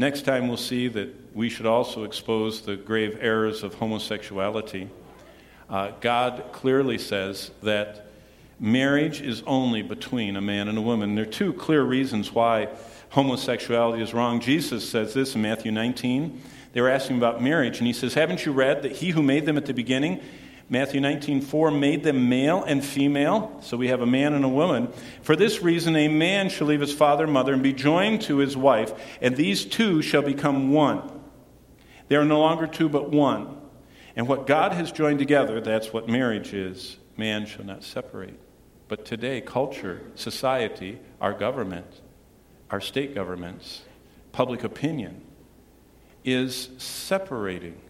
Next time, we'll see that we should also expose the grave errors of homosexuality. Uh, God clearly says that marriage is only between a man and a woman. There are two clear reasons why homosexuality is wrong. Jesus says this in Matthew 19. They were asking about marriage, and he says, Haven't you read that he who made them at the beginning Matthew 19, 4 made them male and female. So we have a man and a woman. For this reason, a man shall leave his father and mother and be joined to his wife, and these two shall become one. They are no longer two, but one. And what God has joined together, that's what marriage is. Man shall not separate. But today, culture, society, our government, our state governments, public opinion is separating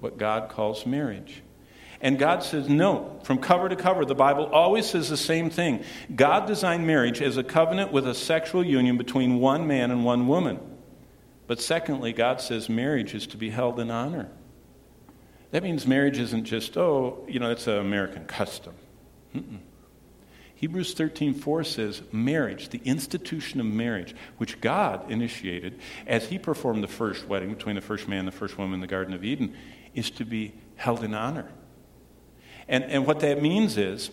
what God calls marriage. And God says, no. From cover to cover, the Bible always says the same thing. God designed marriage as a covenant with a sexual union between one man and one woman. But secondly, God says marriage is to be held in honor. That means marriage isn't just, oh, you know, it's an American custom. Mm-mm. Hebrews 13:4 says marriage, the institution of marriage, which God initiated as he performed the first wedding between the first man and the first woman in the Garden of Eden, is to be held in honor. And, and what that means is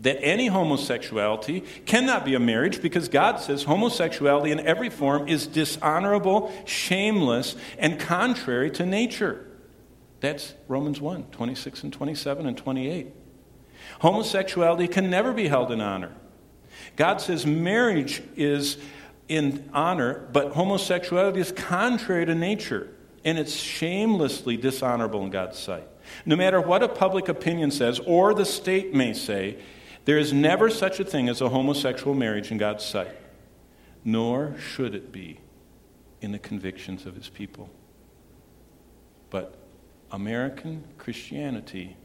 that any homosexuality cannot be a marriage because God says homosexuality in every form is dishonorable, shameless, and contrary to nature. That's Romans 1 26 and 27 and 28. Homosexuality can never be held in honor. God says marriage is in honor, but homosexuality is contrary to nature, and it's shamelessly dishonorable in God's sight. No matter what a public opinion says or the state may say, there is never such a thing as a homosexual marriage in God's sight, nor should it be in the convictions of his people. But American Christianity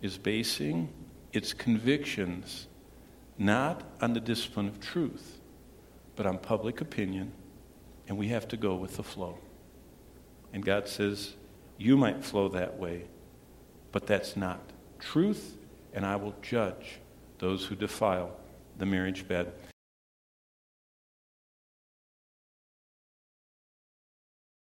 is basing its convictions not on the discipline of truth, but on public opinion, and we have to go with the flow. And God says, you might flow that way, but that's not truth, and I will judge those who defile the marriage bed.